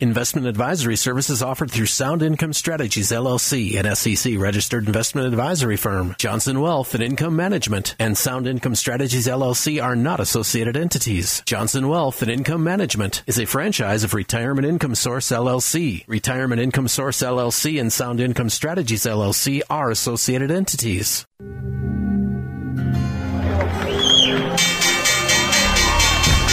Investment advisory services offered through Sound Income Strategies LLC, an SEC registered investment advisory firm. Johnson Wealth and Income Management and Sound Income Strategies LLC are not associated entities. Johnson Wealth and Income Management is a franchise of Retirement Income Source LLC. Retirement Income Source LLC and Sound Income Strategies LLC are associated entities.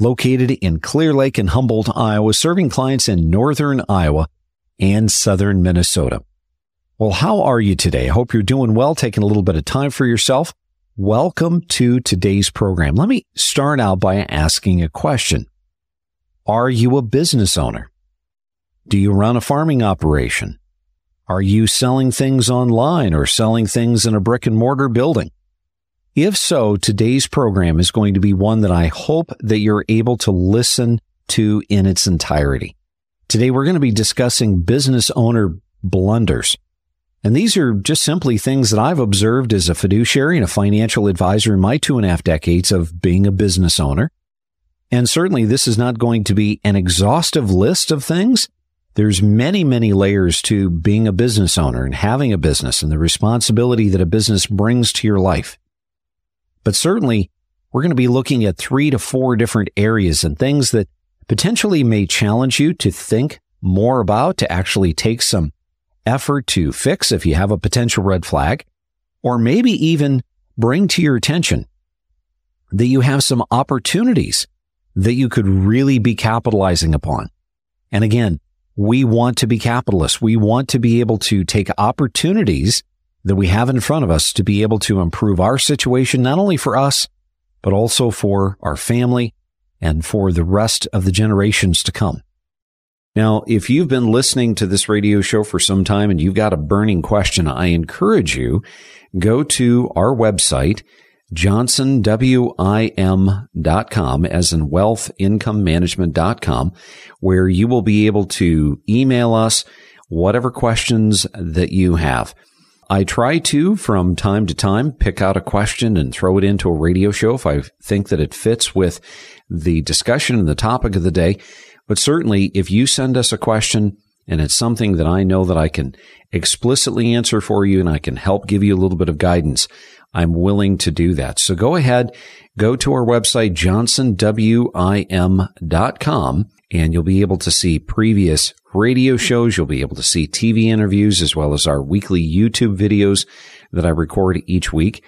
located in Clear Lake and Humboldt, Iowa, serving clients in northern Iowa and southern Minnesota. Well, how are you today? I hope you're doing well, taking a little bit of time for yourself. Welcome to today's program. Let me start out by asking a question. Are you a business owner? Do you run a farming operation? Are you selling things online or selling things in a brick and mortar building? If so, today's program is going to be one that I hope that you're able to listen to in its entirety. Today, we're going to be discussing business owner blunders. And these are just simply things that I've observed as a fiduciary and a financial advisor in my two and a half decades of being a business owner. And certainly this is not going to be an exhaustive list of things. There's many, many layers to being a business owner and having a business and the responsibility that a business brings to your life. But certainly, we're going to be looking at three to four different areas and things that potentially may challenge you to think more about, to actually take some effort to fix if you have a potential red flag, or maybe even bring to your attention that you have some opportunities that you could really be capitalizing upon. And again, we want to be capitalists. We want to be able to take opportunities that we have in front of us to be able to improve our situation, not only for us, but also for our family and for the rest of the generations to come. Now, if you've been listening to this radio show for some time and you've got a burning question, I encourage you go to our website, johnsonwim.com as in wealthincomemanagement.com, where you will be able to email us whatever questions that you have. I try to, from time to time, pick out a question and throw it into a radio show if I think that it fits with the discussion and the topic of the day. But certainly, if you send us a question and it's something that I know that I can explicitly answer for you and I can help give you a little bit of guidance, I'm willing to do that. So go ahead, go to our website, johnsonwim.com, and you'll be able to see previous radio shows. You'll be able to see TV interviews as well as our weekly YouTube videos that I record each week.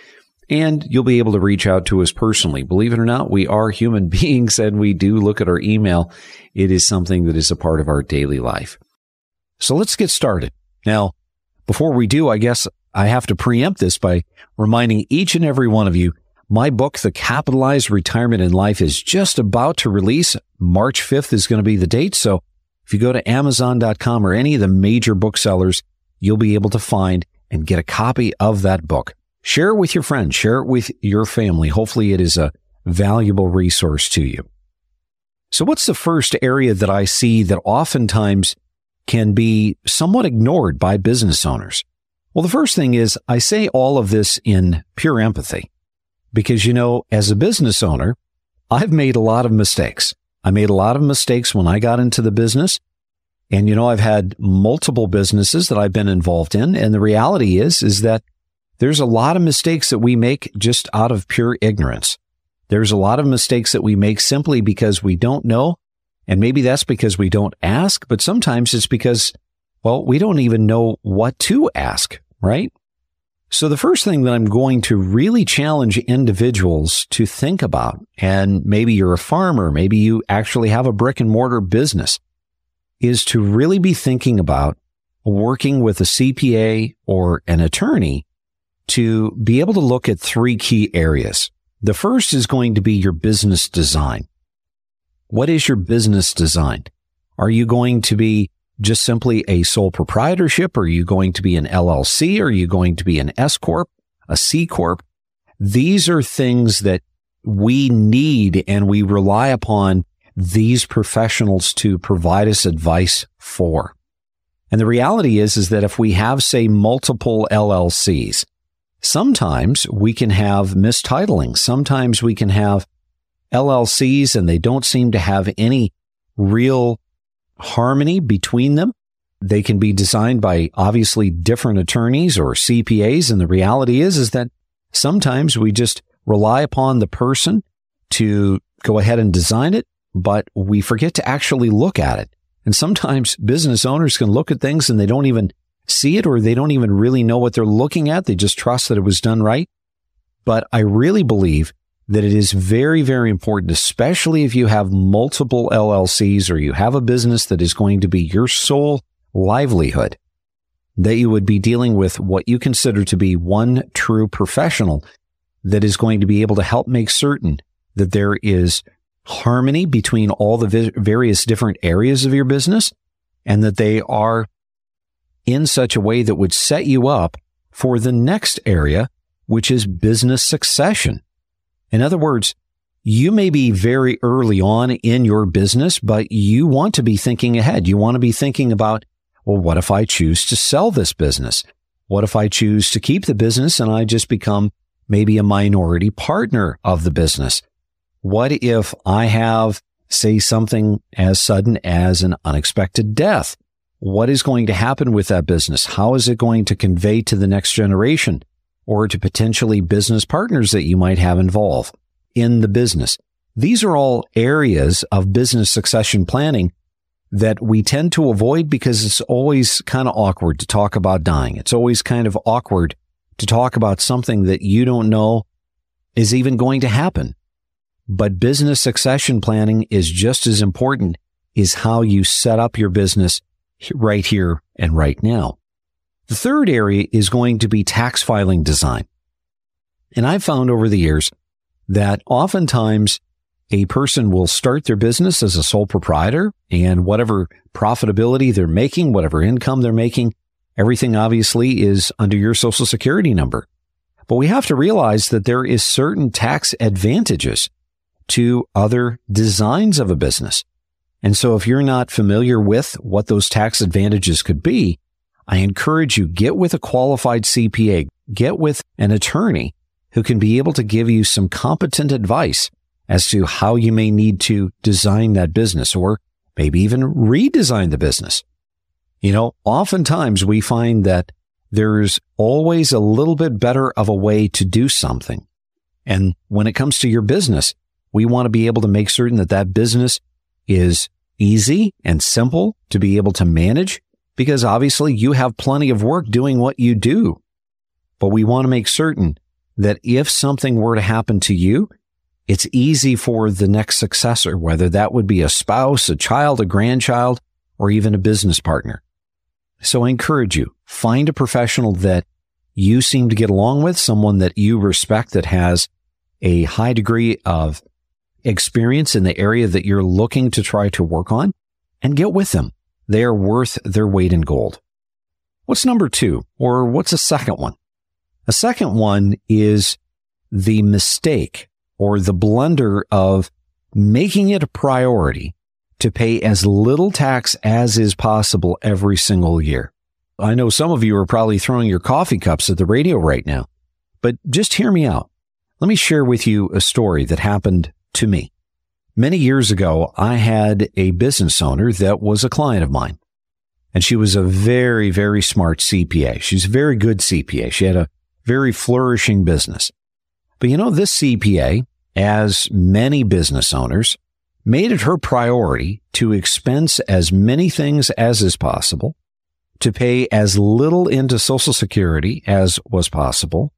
And you'll be able to reach out to us personally. Believe it or not, we are human beings and we do look at our email. It is something that is a part of our daily life. So let's get started. Now, before we do, I guess I have to preempt this by reminding each and every one of you my book, The Capitalized Retirement in Life, is just about to release. March 5th is going to be the date. So if you go to Amazon.com or any of the major booksellers, you'll be able to find and get a copy of that book. Share it with your friends, share it with your family. Hopefully, it is a valuable resource to you. So, what's the first area that I see that oftentimes can be somewhat ignored by business owners? Well, the first thing is I say all of this in pure empathy because, you know, as a business owner, I've made a lot of mistakes. I made a lot of mistakes when I got into the business. And, you know, I've had multiple businesses that I've been involved in. And the reality is, is that there's a lot of mistakes that we make just out of pure ignorance. There's a lot of mistakes that we make simply because we don't know. And maybe that's because we don't ask, but sometimes it's because, well, we don't even know what to ask, right? So the first thing that I'm going to really challenge individuals to think about, and maybe you're a farmer, maybe you actually have a brick and mortar business, is to really be thinking about working with a CPA or an attorney to be able to look at three key areas. The first is going to be your business design. What is your business design? Are you going to be just simply a sole proprietorship? Are you going to be an LLC? Are you going to be an S Corp, a C Corp? These are things that we need and we rely upon these professionals to provide us advice for. And the reality is, is that if we have, say, multiple LLCs, sometimes we can have mistitling. Sometimes we can have LLCs and they don't seem to have any real harmony between them. They can be designed by obviously different attorneys or CPAs. And the reality is, is that sometimes we just rely upon the person to go ahead and design it, but we forget to actually look at it. And sometimes business owners can look at things and they don't even see it or they don't even really know what they're looking at. They just trust that it was done right. But I really believe that it is very, very important, especially if you have multiple LLCs or you have a business that is going to be your sole livelihood, that you would be dealing with what you consider to be one true professional that is going to be able to help make certain that there is harmony between all the various different areas of your business and that they are in such a way that would set you up for the next area, which is business succession. In other words, you may be very early on in your business, but you want to be thinking ahead. You want to be thinking about, well, what if I choose to sell this business? What if I choose to keep the business and I just become maybe a minority partner of the business? What if I have, say, something as sudden as an unexpected death? What is going to happen with that business? How is it going to convey to the next generation or to potentially business partners that you might have involved in the business? These are all areas of business succession planning that we tend to avoid because it's always kind of awkward to talk about dying. It's always kind of awkward to talk about something that you don't know is even going to happen. But business succession planning is just as important is how you set up your business right here and right now. The third area is going to be tax filing design. And I've found over the years that oftentimes a person will start their business as a sole proprietor and whatever profitability they're making, whatever income they're making, everything obviously is under your social security number. But we have to realize that there is certain tax advantages to other designs of a business. And so if you're not familiar with what those tax advantages could be, I encourage you get with a qualified CPA, get with an attorney who can be able to give you some competent advice as to how you may need to design that business or maybe even redesign the business. You know, oftentimes we find that there's always a little bit better of a way to do something. And when it comes to your business, we want to be able to make certain that that business is easy and simple to be able to manage because obviously you have plenty of work doing what you do. But we want to make certain that if something were to happen to you, it's easy for the next successor, whether that would be a spouse, a child, a grandchild, or even a business partner. So I encourage you, find a professional that you seem to get along with, someone that you respect that has a high degree of experience in the area that you're looking to try to work on and get with them. They are worth their weight in gold. What's number two? Or what's a second one? A second one is the mistake or the blunder of making it a priority to pay as little tax as is possible every single year. I know some of you are probably throwing your coffee cups at the radio right now, but just hear me out. Let me share with you a story that happened to me. Many years ago, I had a business owner that was a client of mine. And she was a very, very smart CPA. She's a very good CPA. She had a very flourishing business. But you know, this CPA, as many business owners, made it her priority to expense as many things as is possible, to pay as little into Social Security as was possible,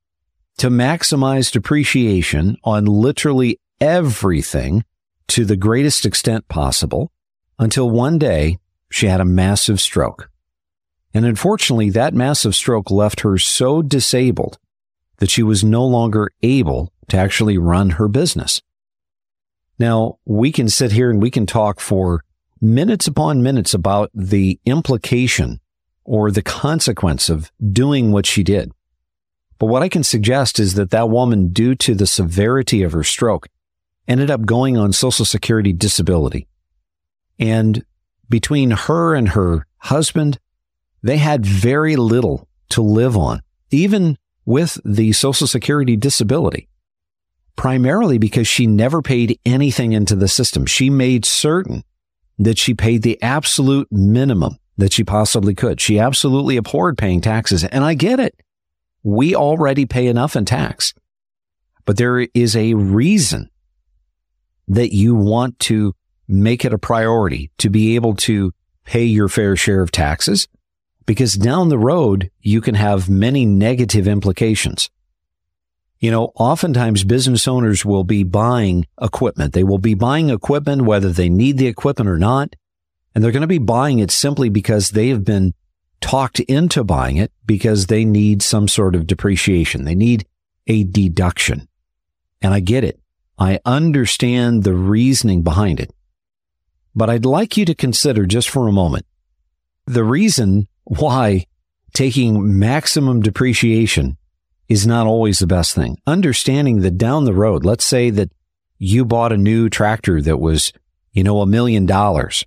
to maximize depreciation on literally everything to the greatest extent possible until one day she had a massive stroke. And unfortunately, that massive stroke left her so disabled that she was no longer able to actually run her business. Now, we can sit here and we can talk for minutes upon minutes about the implication or the consequence of doing what she did. But what I can suggest is that that woman, due to the severity of her stroke, ended up going on Social Security disability. And between her and her husband, they had very little to live on, even with the Social Security disability primarily because she never paid anything into the system. She made certain that she paid the absolute minimum that she possibly could. She absolutely abhorred paying taxes. And I get it. We already pay enough in tax. But there is a reason that you want to make it a priority to be able to pay your fair share of taxes because down the road, you can have many negative implications. You know, oftentimes business owners will be buying equipment. They will be buying equipment whether they need the equipment or not. And they're going to be buying it simply because they have been talked into buying it because they need some sort of depreciation. They need a deduction. And I get it. I understand the reasoning behind it. But I'd like you to consider just for a moment the reason why taking maximum depreciation is not always the best thing. Understanding that down the road, let's say that you bought a new tractor that was, you know, a million dollars,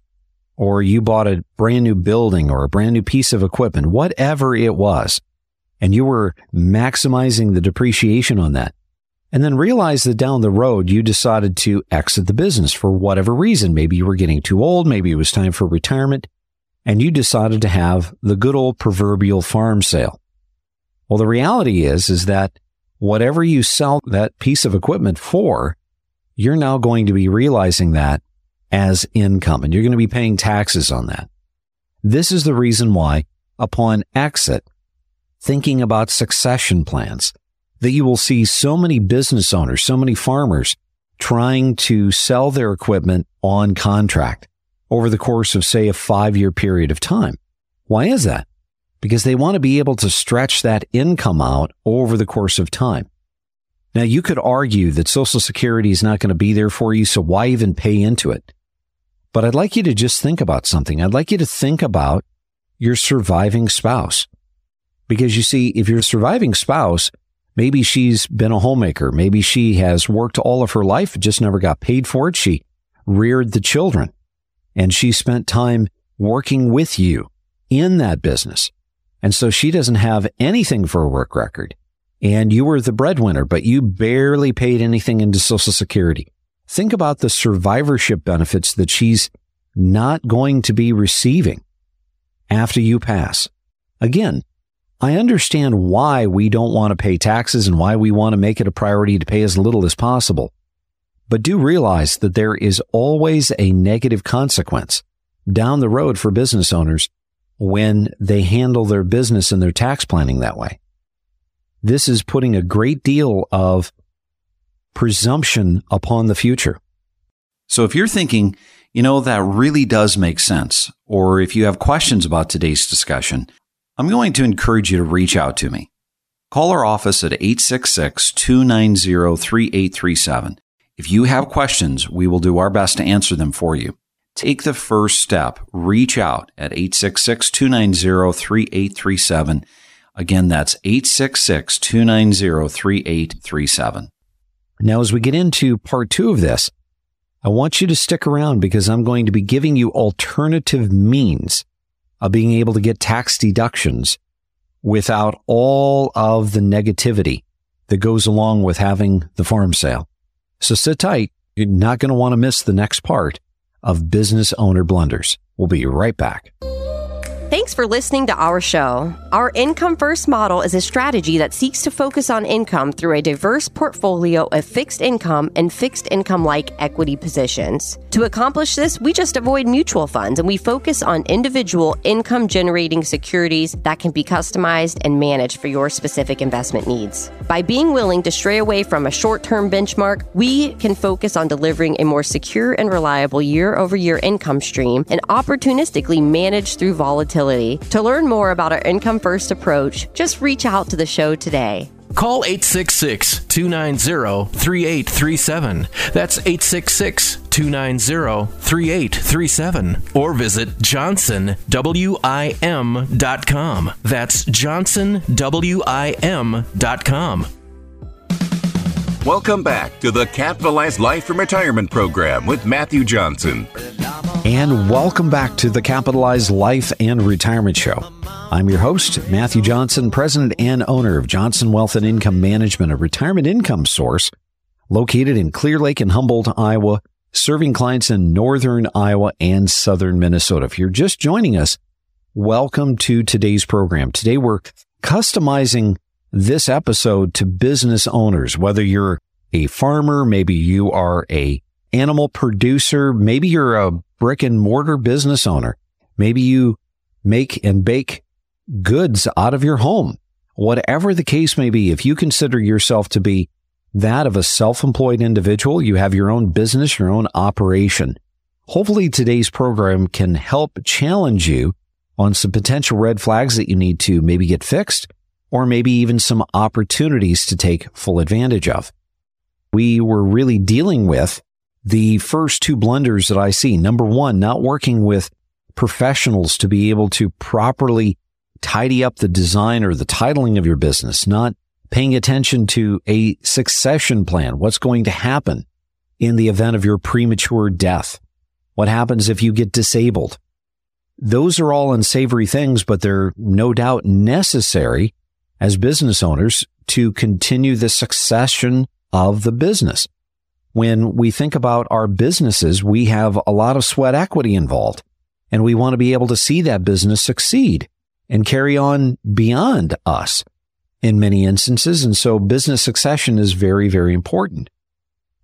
or you bought a brand new building or a brand new piece of equipment, whatever it was, and you were maximizing the depreciation on that. And then realize that down the road, you decided to exit the business for whatever reason. Maybe you were getting too old. Maybe it was time for retirement and you decided to have the good old proverbial farm sale. Well, the reality is, is that whatever you sell that piece of equipment for, you're now going to be realizing that as income and you're going to be paying taxes on that. This is the reason why upon exit, thinking about succession plans, that you will see so many business owners, so many farmers trying to sell their equipment on contract over the course of, say, a five year period of time. Why is that? because they want to be able to stretch that income out over the course of time. Now, you could argue that Social Security is not going to be there for you, so why even pay into it? But I'd like you to just think about something. I'd like you to think about your surviving spouse. Because you see, if your surviving spouse, maybe she's been a homemaker, maybe she has worked all of her life, just never got paid for it. She reared the children and she spent time working with you in that business. And so she doesn't have anything for a work record. And you were the breadwinner, but you barely paid anything into Social Security. Think about the survivorship benefits that she's not going to be receiving after you pass. Again, I understand why we don't want to pay taxes and why we want to make it a priority to pay as little as possible. But do realize that there is always a negative consequence down the road for business owners when they handle their business and their tax planning that way. This is putting a great deal of presumption upon the future. So if you're thinking, you know, that really does make sense, or if you have questions about today's discussion, I'm going to encourage you to reach out to me. Call our office at 866 290 3837. If you have questions, we will do our best to answer them for you. Take the first step. Reach out at 866 290 3837. Again, that's 866 290 3837. Now, as we get into part two of this, I want you to stick around because I'm going to be giving you alternative means of being able to get tax deductions without all of the negativity that goes along with having the farm sale. So sit tight. You're not going to want to miss the next part of Business Owner Blunders. We'll be right back. Thanks for listening to our show. Our Income First model is a strategy that seeks to focus on income through a diverse portfolio of fixed income and fixed income like equity positions. To accomplish this, we just avoid mutual funds and we focus on individual income generating securities that can be customized and managed for your specific investment needs. By being willing to stray away from a short term benchmark, we can focus on delivering a more secure and reliable year over year income stream and opportunistically manage through volatility to learn more about our income first approach, just reach out to the show today. Call 866 290 3837. That's 866 290 3837. Or visit johnsonwim.com. That's johnsonwim.com. Welcome back to the Capitalized Life and Retirement Program with Matthew Johnson. And welcome back to the Capitalized Life and Retirement Show. I'm your host, Matthew Johnson, president and owner of Johnson Wealth and Income Management, a retirement income source located in Clear Lake and Humboldt, Iowa, serving clients in northern Iowa and southern Minnesota. If you're just joining us, welcome to today's program. Today we're customizing this episode to business owners, whether you're a farmer, maybe you are a animal producer, maybe you're a brick and mortar business owner. Maybe you make and bake goods out of your home. Whatever the case may be, if you consider yourself to be that of a self-employed individual, you have your own business, your own operation. Hopefully today's program can help challenge you on some potential red flags that you need to maybe get fixed or maybe even some opportunities to take full advantage of. We were really dealing with the first two blunders that I see. Number one, not working with professionals to be able to properly tidy up the design or the titling of your business, not paying attention to a succession plan. What's going to happen in the event of your premature death? What happens if you get disabled? Those are all unsavory things, but they're no doubt necessary as business owners to continue the succession of the business when we think about our businesses, we have a lot of sweat equity involved and we want to be able to see that business succeed and carry on beyond us in many instances. And so business succession is very, very important.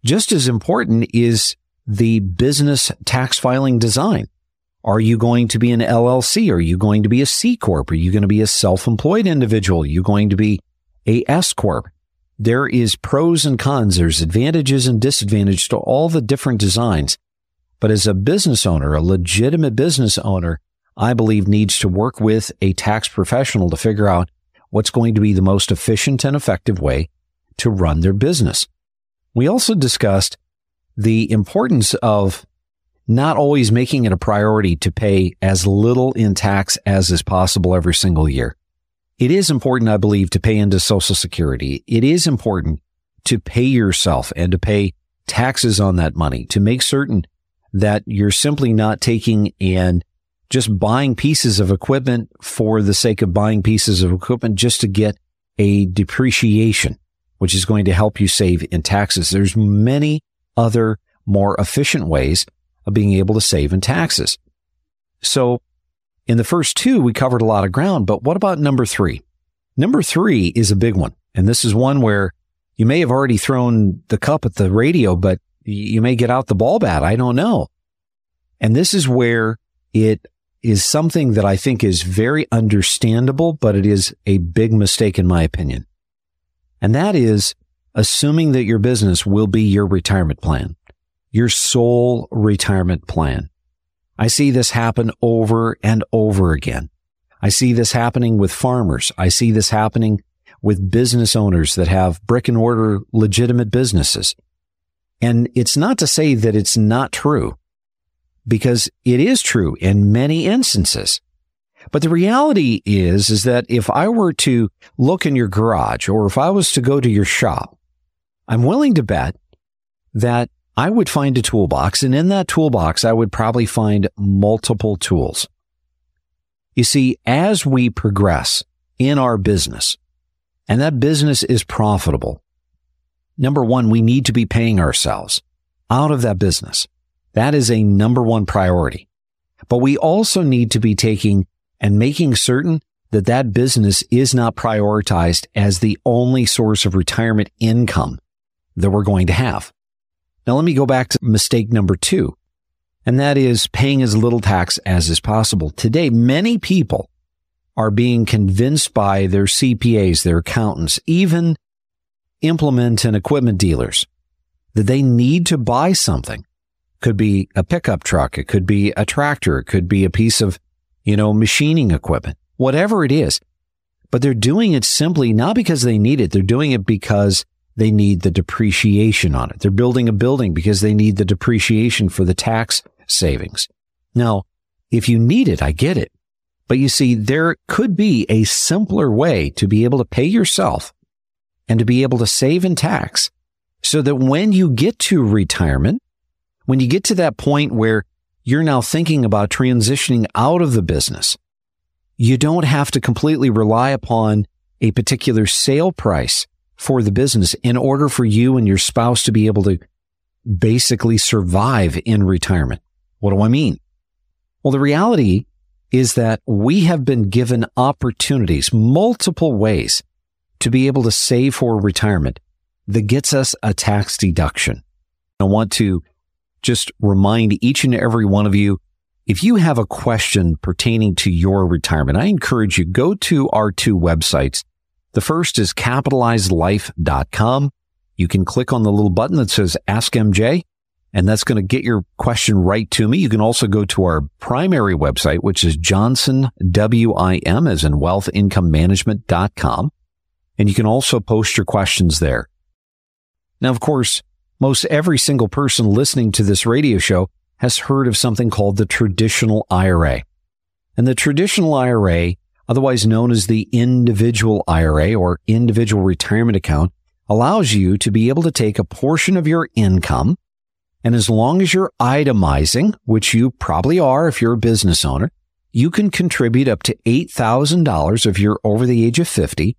Just as important is the business tax filing design. Are you going to be an LLC? Are you going to be a C Corp? Are you going to be a self-employed individual? Are you going to be a S Corp? There is pros and cons. There's advantages and disadvantages to all the different designs. But as a business owner, a legitimate business owner, I believe needs to work with a tax professional to figure out what's going to be the most efficient and effective way to run their business. We also discussed the importance of not always making it a priority to pay as little in tax as is possible every single year. It is important, I believe, to pay into Social Security. It is important to pay yourself and to pay taxes on that money to make certain that you're simply not taking and just buying pieces of equipment for the sake of buying pieces of equipment just to get a depreciation, which is going to help you save in taxes. There's many other more efficient ways of being able to save in taxes. So in the first two, we covered a lot of ground, but what about number three? Number three is a big one. And this is one where you may have already thrown the cup at the radio, but you may get out the ball bat. I don't know. And this is where it is something that I think is very understandable, but it is a big mistake in my opinion. And that is assuming that your business will be your retirement plan, your sole retirement plan. I see this happen over and over again. I see this happening with farmers. I see this happening with business owners that have brick and mortar legitimate businesses. And it's not to say that it's not true because it is true in many instances. But the reality is, is that if I were to look in your garage or if I was to go to your shop, I'm willing to bet that I would find a toolbox, and in that toolbox, I would probably find multiple tools. You see, as we progress in our business, and that business is profitable, number one, we need to be paying ourselves out of that business. That is a number one priority. But we also need to be taking and making certain that that business is not prioritized as the only source of retirement income that we're going to have. Now, let me go back to mistake number two, and that is paying as little tax as is possible. Today, many people are being convinced by their CPAs, their accountants, even implement and equipment dealers that they need to buy something. Could be a pickup truck. It could be a tractor. It could be a piece of, you know, machining equipment, whatever it is. But they're doing it simply not because they need it. They're doing it because they need the depreciation on it. They're building a building because they need the depreciation for the tax savings. Now, if you need it, I get it. But you see, there could be a simpler way to be able to pay yourself and to be able to save in tax so that when you get to retirement, when you get to that point where you're now thinking about transitioning out of the business, you don't have to completely rely upon a particular sale price for the business in order for you and your spouse to be able to basically survive in retirement. What do I mean? Well, the reality is that we have been given opportunities, multiple ways to be able to save for retirement that gets us a tax deduction. I want to just remind each and every one of you if you have a question pertaining to your retirement, I encourage you go to our two websites. The first is capitalizedlife.com. You can click on the little button that says ask MJ and that's going to get your question right to me. You can also go to our primary website, which is Johnson, W-I-M as in wealthincomemanagement.com. And you can also post your questions there. Now, of course, most every single person listening to this radio show has heard of something called the traditional IRA. And the traditional IRA, otherwise known as the individual IRA or individual retirement account, allows you to be able to take a portion of your income. And as long as you're itemizing, which you probably are if you're a business owner, you can contribute up to $8,000 if you're over the age of 50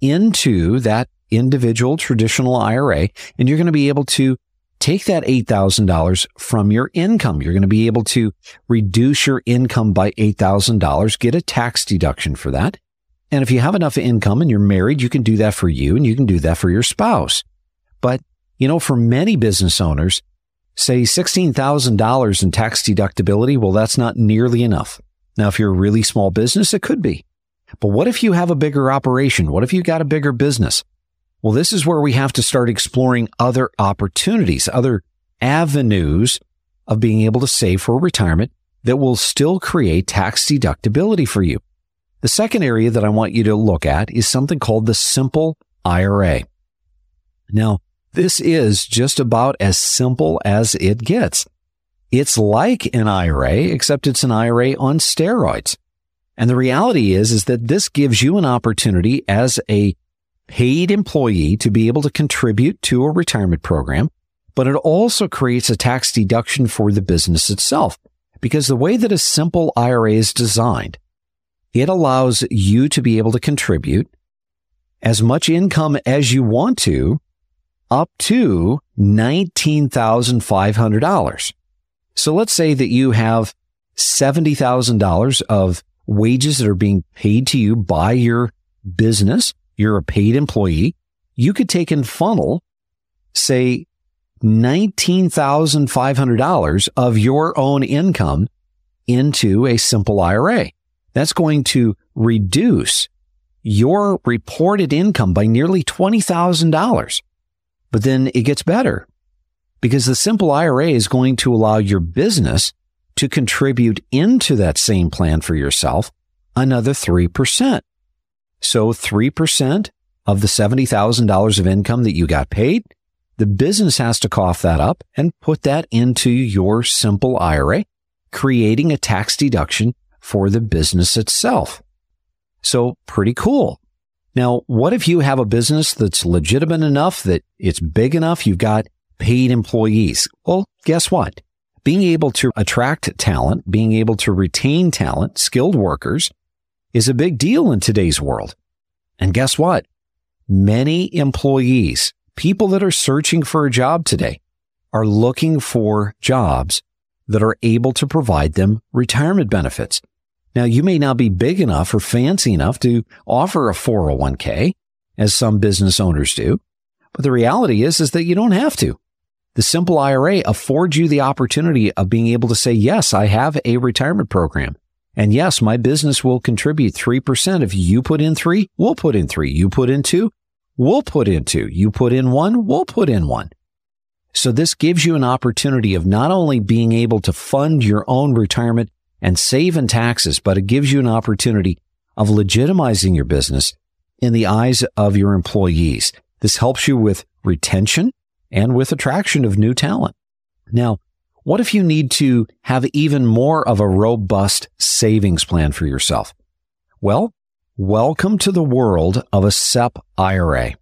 into that individual traditional IRA. And you're going to be able to take that $8,000 from your income. You're going to be able to reduce your income by $8,000, get a tax deduction for that. And if you have enough income and you're married, you can do that for you and you can do that for your spouse. But, you know, for many business owners, say $16,000 in tax deductibility, well, that's not nearly enough. Now, if you're a really small business, it could be. But what if you have a bigger operation? What if you got a bigger business? Well, this is where we have to start exploring other opportunities, other avenues of being able to save for retirement that will still create tax deductibility for you. The second area that I want you to look at is something called the simple IRA. Now, this is just about as simple as it gets. It's like an IRA, except it's an IRA on steroids. And the reality is, is that this gives you an opportunity as a paid employee to be able to contribute to a retirement program, but it also creates a tax deduction for the business itself. Because the way that a simple IRA is designed, it allows you to be able to contribute as much income as you want to up to $19,500. So let's say that you have $70,000 of wages that are being paid to you by your business you're a paid employee, you could take and funnel, say, $19,500 of your own income into a simple IRA. That's going to reduce your reported income by nearly $20,000. But then it gets better because the simple IRA is going to allow your business to contribute into that same plan for yourself another 3%. So 3% of the $70,000 of income that you got paid, the business has to cough that up and put that into your simple IRA, creating a tax deduction for the business itself. So pretty cool. Now, what if you have a business that's legitimate enough that it's big enough? You've got paid employees. Well, guess what? Being able to attract talent, being able to retain talent, skilled workers, is a big deal in today's world. And guess what? Many employees, people that are searching for a job today, are looking for jobs that are able to provide them retirement benefits. Now, you may not be big enough or fancy enough to offer a 401k, as some business owners do, but the reality is, is that you don't have to. The simple IRA affords you the opportunity of being able to say, yes, I have a retirement program. And yes, my business will contribute 3%. If you put in three, we'll put in three. You put in two, we'll put in two. You put in one, we'll put in one. So this gives you an opportunity of not only being able to fund your own retirement and save in taxes, but it gives you an opportunity of legitimizing your business in the eyes of your employees. This helps you with retention and with attraction of new talent. Now, what if you need to have even more of a robust savings plan for yourself? Well, welcome to the world of a SEP IRA.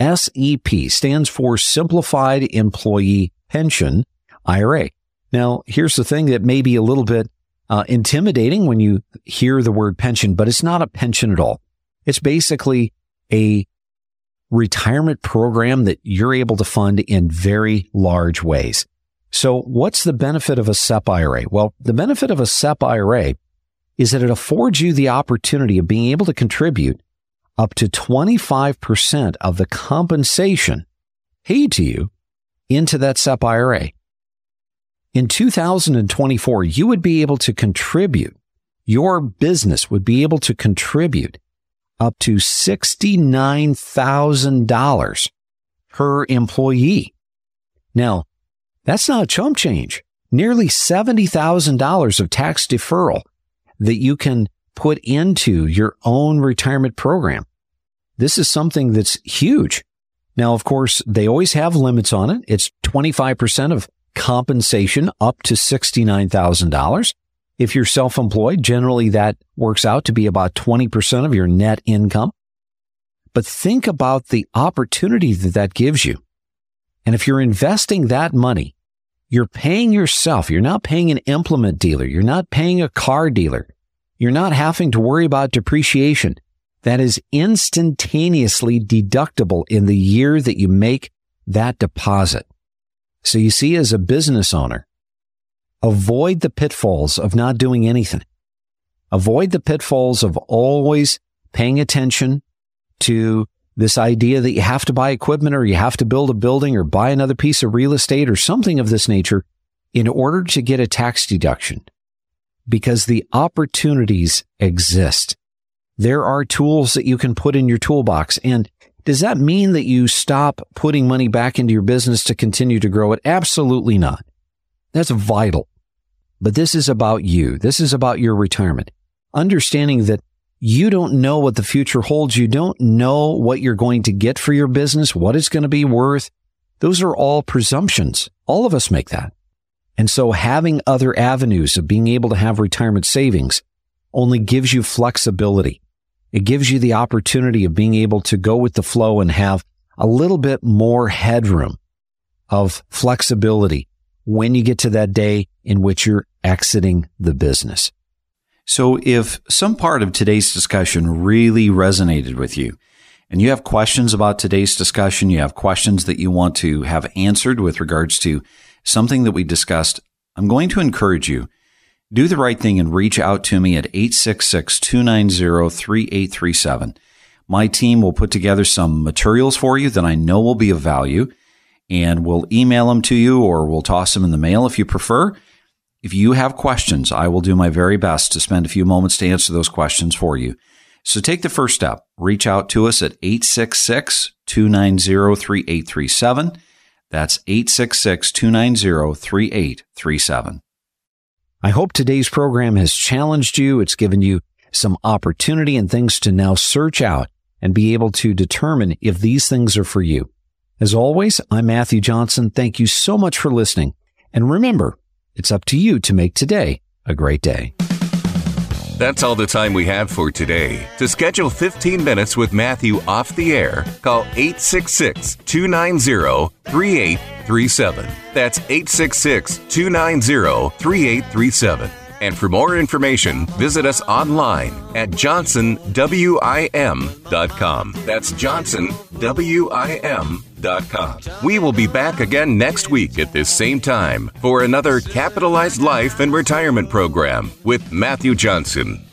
SEP stands for Simplified Employee Pension IRA. Now, here's the thing that may be a little bit uh, intimidating when you hear the word pension, but it's not a pension at all. It's basically a retirement program that you're able to fund in very large ways. So what's the benefit of a SEP IRA? Well, the benefit of a SEP IRA is that it affords you the opportunity of being able to contribute up to 25% of the compensation paid to you into that SEP IRA. In 2024, you would be able to contribute, your business would be able to contribute up to $69,000 per employee. Now, that's not a chump change. Nearly $70,000 of tax deferral that you can put into your own retirement program. This is something that's huge. Now, of course, they always have limits on it. It's 25% of compensation up to $69,000. If you're self-employed, generally that works out to be about 20% of your net income. But think about the opportunity that that gives you. And if you're investing that money, you're paying yourself. You're not paying an implement dealer. You're not paying a car dealer. You're not having to worry about depreciation. That is instantaneously deductible in the year that you make that deposit. So you see, as a business owner, avoid the pitfalls of not doing anything. Avoid the pitfalls of always paying attention to this idea that you have to buy equipment or you have to build a building or buy another piece of real estate or something of this nature in order to get a tax deduction because the opportunities exist. There are tools that you can put in your toolbox. And does that mean that you stop putting money back into your business to continue to grow it? Absolutely not. That's vital. But this is about you. This is about your retirement. Understanding that you don't know what the future holds. You don't know what you're going to get for your business, what it's going to be worth. Those are all presumptions. All of us make that. And so having other avenues of being able to have retirement savings only gives you flexibility. It gives you the opportunity of being able to go with the flow and have a little bit more headroom of flexibility when you get to that day in which you're exiting the business. So if some part of today's discussion really resonated with you and you have questions about today's discussion, you have questions that you want to have answered with regards to something that we discussed, I'm going to encourage you do the right thing and reach out to me at 866-290-3837. My team will put together some materials for you that I know will be of value and we'll email them to you or we'll toss them in the mail if you prefer. If you have questions, I will do my very best to spend a few moments to answer those questions for you. So take the first step. Reach out to us at 866 290 3837. That's 866 290 3837. I hope today's program has challenged you. It's given you some opportunity and things to now search out and be able to determine if these things are for you. As always, I'm Matthew Johnson. Thank you so much for listening. And remember, it's up to you to make today a great day. That's all the time we have for today. To schedule 15 minutes with Matthew off the air, call 866 290 3837. That's 866 290 3837. And for more information, visit us online at johnsonwim.com. That's johnsonwim.com. We will be back again next week at this same time for another Capitalized Life and Retirement program with Matthew Johnson.